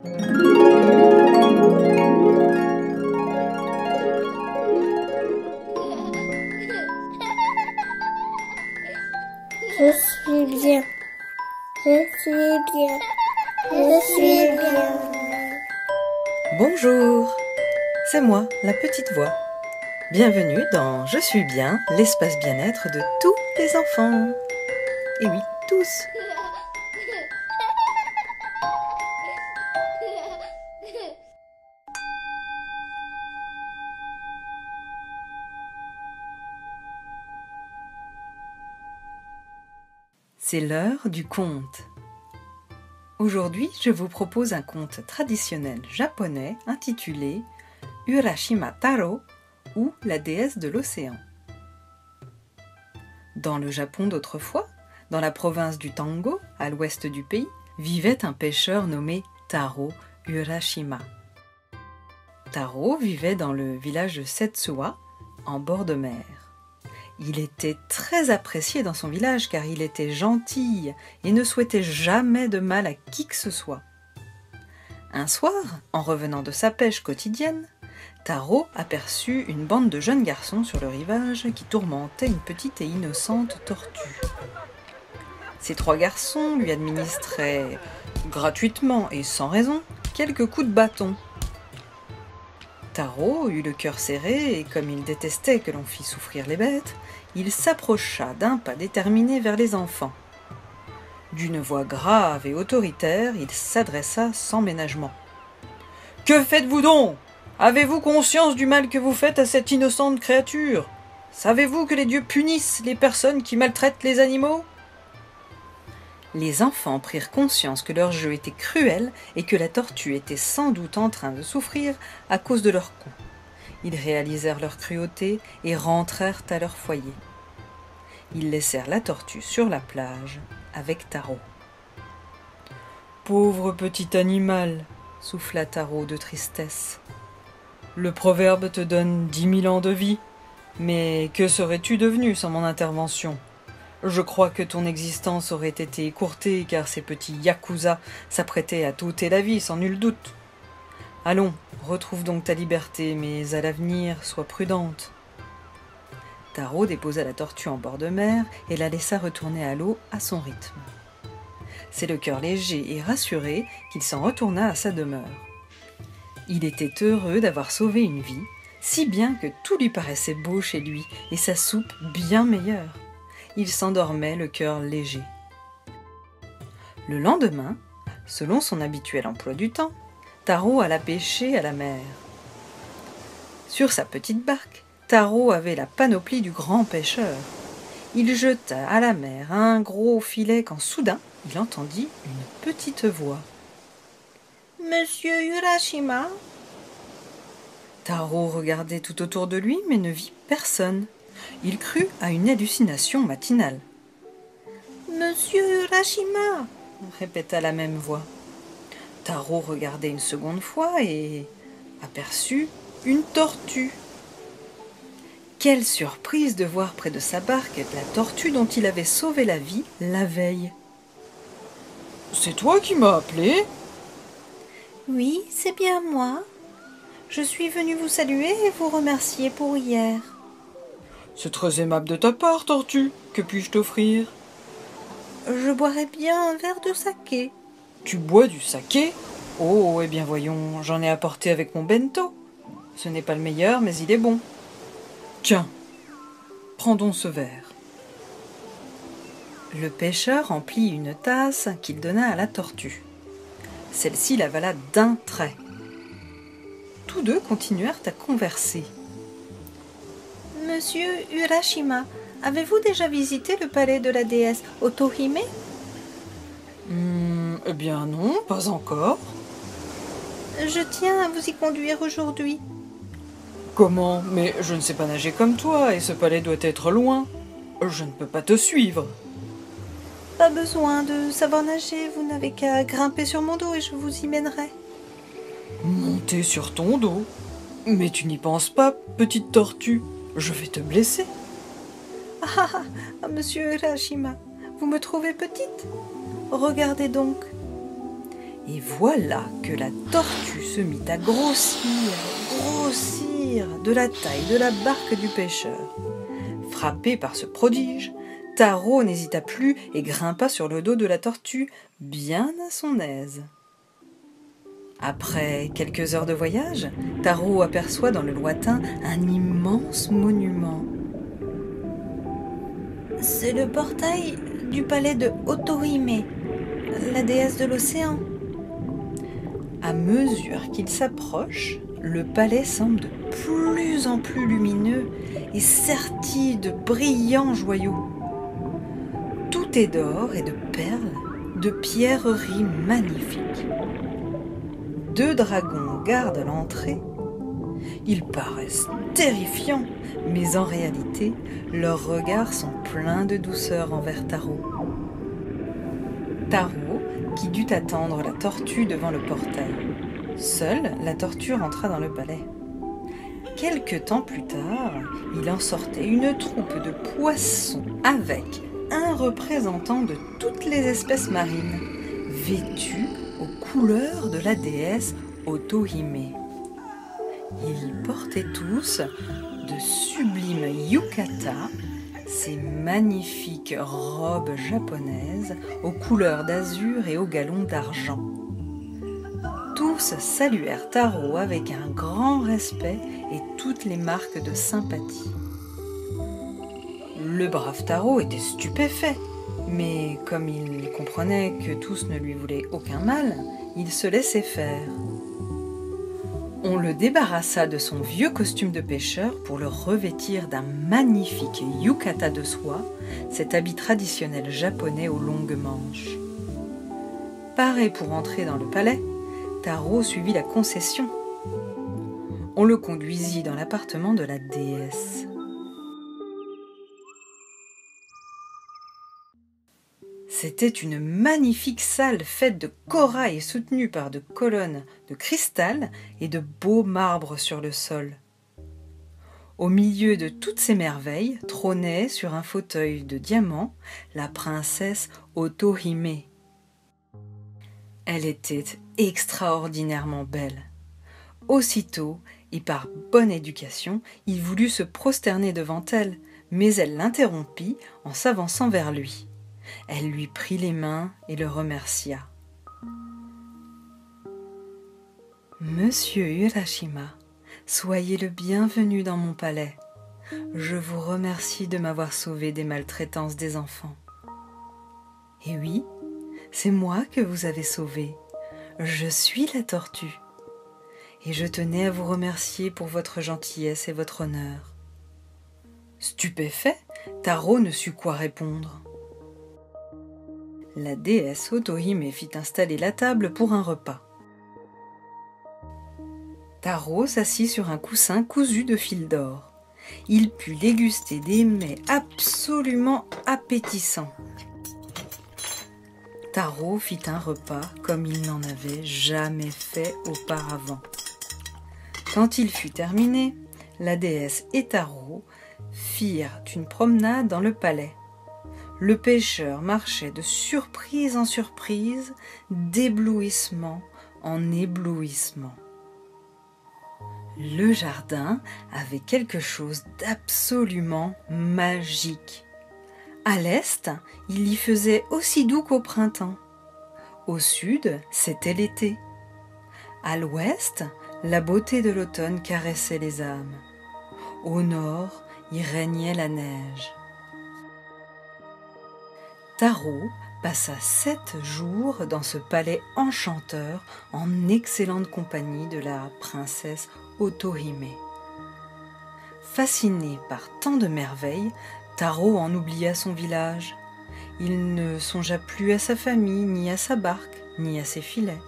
Je suis bien. Je suis bien. Je suis bien. Bonjour, c'est moi, la petite voix. Bienvenue dans Je suis bien, l'espace bien-être de tous les enfants. Et oui, tous. C'est l'heure du conte. Aujourd'hui, je vous propose un conte traditionnel japonais intitulé Urashima Taro ou la déesse de l'océan. Dans le Japon d'autrefois, dans la province du Tango, à l'ouest du pays, vivait un pêcheur nommé Taro Urashima. Taro vivait dans le village de Setsuwa, en bord de mer. Il était très apprécié dans son village car il était gentil et ne souhaitait jamais de mal à qui que ce soit. Un soir, en revenant de sa pêche quotidienne, Taro aperçut une bande de jeunes garçons sur le rivage qui tourmentaient une petite et innocente tortue. Ces trois garçons lui administraient, gratuitement et sans raison, quelques coups de bâton. Taro eut le cœur serré et comme il détestait que l'on fît souffrir les bêtes, il s'approcha d'un pas déterminé vers les enfants. D'une voix grave et autoritaire, il s'adressa sans ménagement. Que faites-vous donc? Avez-vous conscience du mal que vous faites à cette innocente créature? Savez-vous que les dieux punissent les personnes qui maltraitent les animaux? Les enfants prirent conscience que leur jeu était cruel et que la tortue était sans doute en train de souffrir à cause de leur coup. Ils réalisèrent leur cruauté et rentrèrent à leur foyer. Ils laissèrent la tortue sur la plage avec Taro. Pauvre petit animal, souffla Taro de tristesse. Le proverbe te donne dix mille ans de vie, mais que serais-tu devenu sans mon intervention? Je crois que ton existence aurait été écourtée car ces petits yakuza s'apprêtaient à t'ôter la vie sans nul doute. Allons, retrouve donc ta liberté, mais à l'avenir, sois prudente. Taro déposa la tortue en bord de mer et la laissa retourner à l'eau à son rythme. C'est le cœur léger et rassuré qu'il s'en retourna à sa demeure. Il était heureux d'avoir sauvé une vie, si bien que tout lui paraissait beau chez lui et sa soupe bien meilleure. Il s'endormait le cœur léger. Le lendemain, selon son habituel emploi du temps, Taro alla pêcher à la mer. Sur sa petite barque, Taro avait la panoplie du grand pêcheur. Il jeta à la mer un gros filet quand soudain il entendit une petite voix. Monsieur Urashima Taro regardait tout autour de lui mais ne vit personne. Il crut à une hallucination matinale. Monsieur Urashima répéta la même voix. Taro regardait une seconde fois et aperçut une tortue. Quelle surprise de voir près de sa barque la tortue dont il avait sauvé la vie la veille. C'est toi qui m'as appelé? Oui, c'est bien moi. Je suis venu vous saluer et vous remercier pour hier. C'est très aimable de ta part, tortue. Que puis-je t'offrir? Je boirais bien un verre de saké. Tu bois du saké? Oh, eh bien voyons, j'en ai apporté avec mon bento. Ce n'est pas le meilleur, mais il est bon. Tiens, prends donc ce verre. Le pêcheur remplit une tasse qu'il donna à la tortue. Celle-ci l'avala d'un trait. Tous deux continuèrent à converser. Monsieur Urashima, avez-vous déjà visité le palais de la déesse Otohime? Hmm, eh bien non, pas encore. Je tiens à vous y conduire aujourd'hui. Comment? Mais je ne sais pas nager comme toi, et ce palais doit être loin. Je ne peux pas te suivre. Pas besoin de savoir nager, vous n'avez qu'à grimper sur mon dos et je vous y mènerai. Monter sur ton dos Mais tu n'y penses pas, petite tortue? Je vais te blesser. Ah, ah, ah, monsieur Urashima, vous me trouvez petite Regardez donc. Et voilà que la tortue se mit à grossir, grossir de la taille de la barque du pêcheur. Frappé par ce prodige, Taro n'hésita plus et grimpa sur le dos de la tortue, bien à son aise. Après quelques heures de voyage, Taro aperçoit dans le lointain un immense monument. C'est le portail du palais de Otohime, la déesse de l'océan. À mesure qu'il s'approche, le palais semble de plus en plus lumineux et serti de brillants joyaux. Tout est d'or et de perles, de pierreries magnifiques deux dragons gardent l'entrée. Ils paraissent terrifiants, mais en réalité, leurs regards sont pleins de douceur envers Taro. Taro, qui dut attendre la tortue devant le portail. Seule, la tortue rentra dans le palais. Quelque temps plus tard, il en sortait une troupe de poissons avec un représentant de toutes les espèces marines, vêtus aux couleurs de la déesse Otohime. Ils portaient tous de sublimes yukata, ces magnifiques robes japonaises aux couleurs d'azur et aux galons d'argent. Tous saluèrent Taro avec un grand respect et toutes les marques de sympathie. Le brave Taro était stupéfait. Mais comme il comprenait que tous ne lui voulaient aucun mal, il se laissait faire. On le débarrassa de son vieux costume de pêcheur pour le revêtir d'un magnifique yukata de soie, cet habit traditionnel japonais aux longues manches. Paré pour entrer dans le palais, Taro suivit la concession. On le conduisit dans l'appartement de la déesse. C'était une magnifique salle faite de corail soutenue par de colonnes de cristal et de beaux marbres sur le sol. Au milieu de toutes ces merveilles trônait sur un fauteuil de diamant la princesse Otohime. Elle était extraordinairement belle. Aussitôt, et par bonne éducation, il voulut se prosterner devant elle, mais elle l'interrompit en s'avançant vers lui. Elle lui prit les mains et le remercia. Monsieur Urashima, soyez le bienvenu dans mon palais. Je vous remercie de m'avoir sauvé des maltraitances des enfants. Et oui, c'est moi que vous avez sauvé. Je suis la tortue. Et je tenais à vous remercier pour votre gentillesse et votre honneur. Stupéfait, Taro ne sut quoi répondre la déesse Otohime fit installer la table pour un repas. Taro s'assit sur un coussin cousu de fil d'or. Il put déguster des mets absolument appétissants. Taro fit un repas comme il n'en avait jamais fait auparavant. Quand il fut terminé, la déesse et Taro firent une promenade dans le palais le pêcheur marchait de surprise en surprise, d'éblouissement en éblouissement. Le jardin avait quelque chose d'absolument magique. À l'est, il y faisait aussi doux qu'au printemps. Au sud, c'était l'été. À l'ouest, la beauté de l'automne caressait les âmes. Au nord, y régnait la neige. Taro passa sept jours dans ce palais enchanteur en excellente compagnie de la princesse Otohime. Fasciné par tant de merveilles, Taro en oublia son village. Il ne songea plus à sa famille, ni à sa barque, ni à ses filets.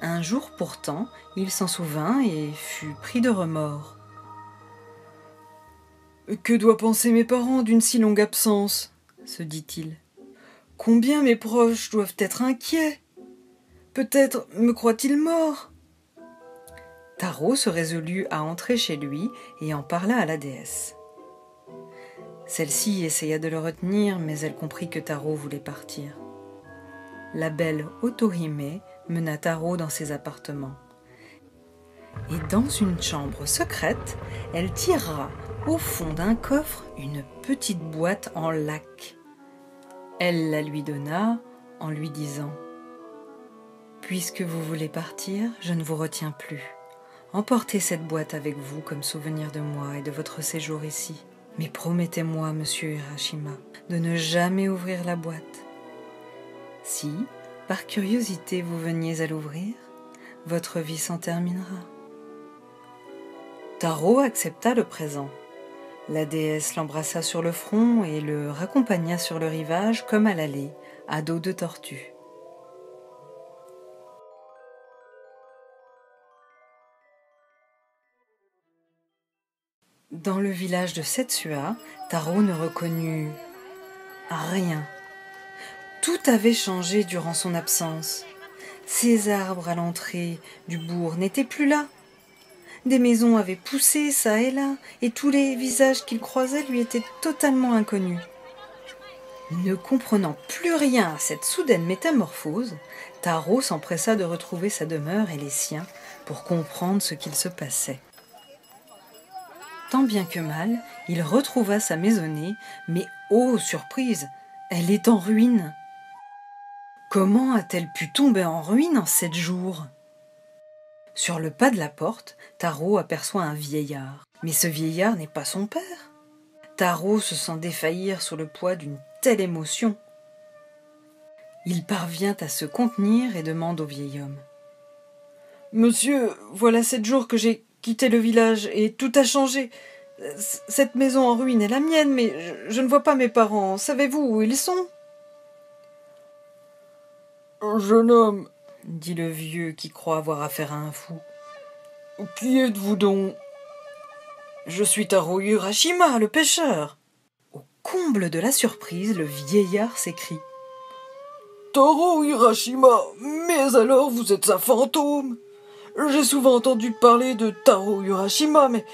Un jour pourtant, il s'en souvint et fut pris de remords. Que doivent penser mes parents d'une si longue absence? Se dit-il. Combien mes proches doivent être inquiets. Peut-être me croient-ils mort. Taro se résolut à entrer chez lui et en parla à la déesse. Celle-ci essaya de le retenir, mais elle comprit que Taro voulait partir. la belle Otohime mena Taro dans ses appartements. Et dans une chambre secrète, elle tira au fond d'un coffre une petite boîte en lac. Elle la lui donna en lui disant Puisque vous voulez partir, je ne vous retiens plus. Emportez cette boîte avec vous comme souvenir de moi et de votre séjour ici. Mais promettez-moi, monsieur Hirashima, de ne jamais ouvrir la boîte. Si, par curiosité, vous veniez à l'ouvrir, votre vie s'en terminera. Taro accepta le présent. La déesse l'embrassa sur le front et le raccompagna sur le rivage comme à l'aller, à dos de tortue. Dans le village de Setsua, Taro ne reconnut rien. Tout avait changé durant son absence. Ces arbres à l'entrée du bourg n'étaient plus là. Des maisons avaient poussé çà et là, et tous les visages qu'il croisait lui étaient totalement inconnus. Ne comprenant plus rien à cette soudaine métamorphose, Taro s'empressa de retrouver sa demeure et les siens pour comprendre ce qu'il se passait. Tant bien que mal, il retrouva sa maisonnée, mais ô surprise, elle est en ruine. Comment a-t-elle pu tomber en ruine en sept jours? Sur le pas de la porte, Taro aperçoit un vieillard. Mais ce vieillard n'est pas son père. Taro se sent défaillir sous le poids d'une telle émotion. Il parvient à se contenir et demande au vieil homme. Monsieur, voilà sept jours que j'ai quitté le village et tout a changé. Cette maison en ruine est la mienne, mais je, ne vois pas mes parents. Savez-vous où ils sont? Jeune homme, dit le vieux qui croit avoir affaire à un fou. Qui êtes-vous donc? Je suis Taro Urashima, le pêcheur. Au comble de la surprise, le vieillard s'écrie. Taro Urashima, mais alors vous êtes un fantôme? J'ai souvent entendu parler de Taro Urashima, mais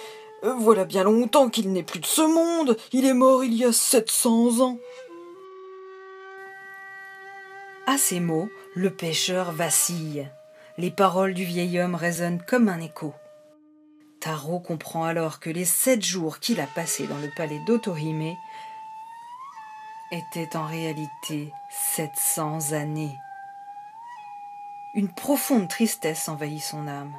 voilà bien longtemps qu'il n'est plus de ce monde. Il est mort il y a 700 ans. À ces mots, le pêcheur vacille. Les paroles du vieil homme résonnent comme un écho. Taro comprend alors que les sept jours qu'il a passés dans le palais d'Otohime étaient en réalité 700 années. Une profonde tristesse envahit son âme.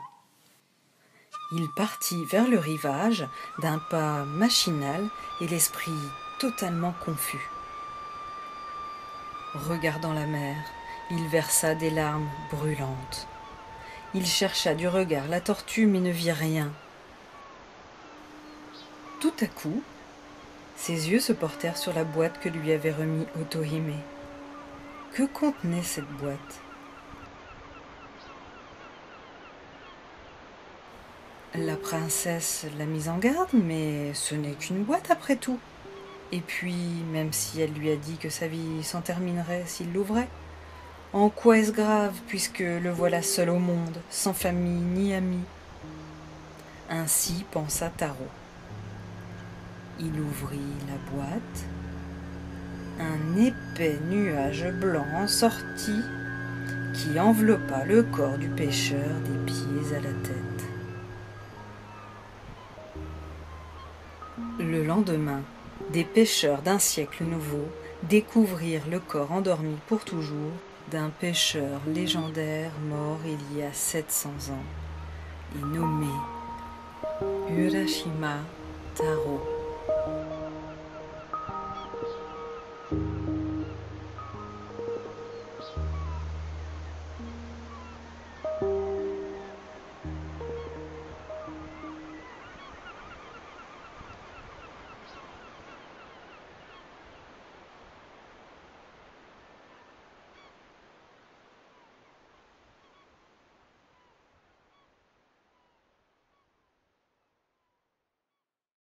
Il partit vers le rivage d'un pas machinal et l'esprit totalement confus. Regardant la mer, il versa des larmes brûlantes. Il chercha du regard la tortue mais ne vit rien. Tout à coup, ses yeux se portèrent sur la boîte que lui avait remis Otohime. Que contenait cette boîte? La princesse l'a mise en garde, mais ce n'est qu'une boîte après tout. Et puis, même si elle lui a dit que sa vie s'en terminerait s'il l'ouvrait, en quoi est-ce grave puisque le voilà seul au monde, sans famille ni amis Ainsi pensa Tarot. Il ouvrit la boîte. Un épais nuage blanc sortit qui enveloppa le corps du pêcheur des pieds à la tête. Le lendemain, des pêcheurs d'un siècle nouveau découvrirent le corps endormi pour toujours d'un pêcheur légendaire mort il y a 700 ans et nommé Urashima Taro.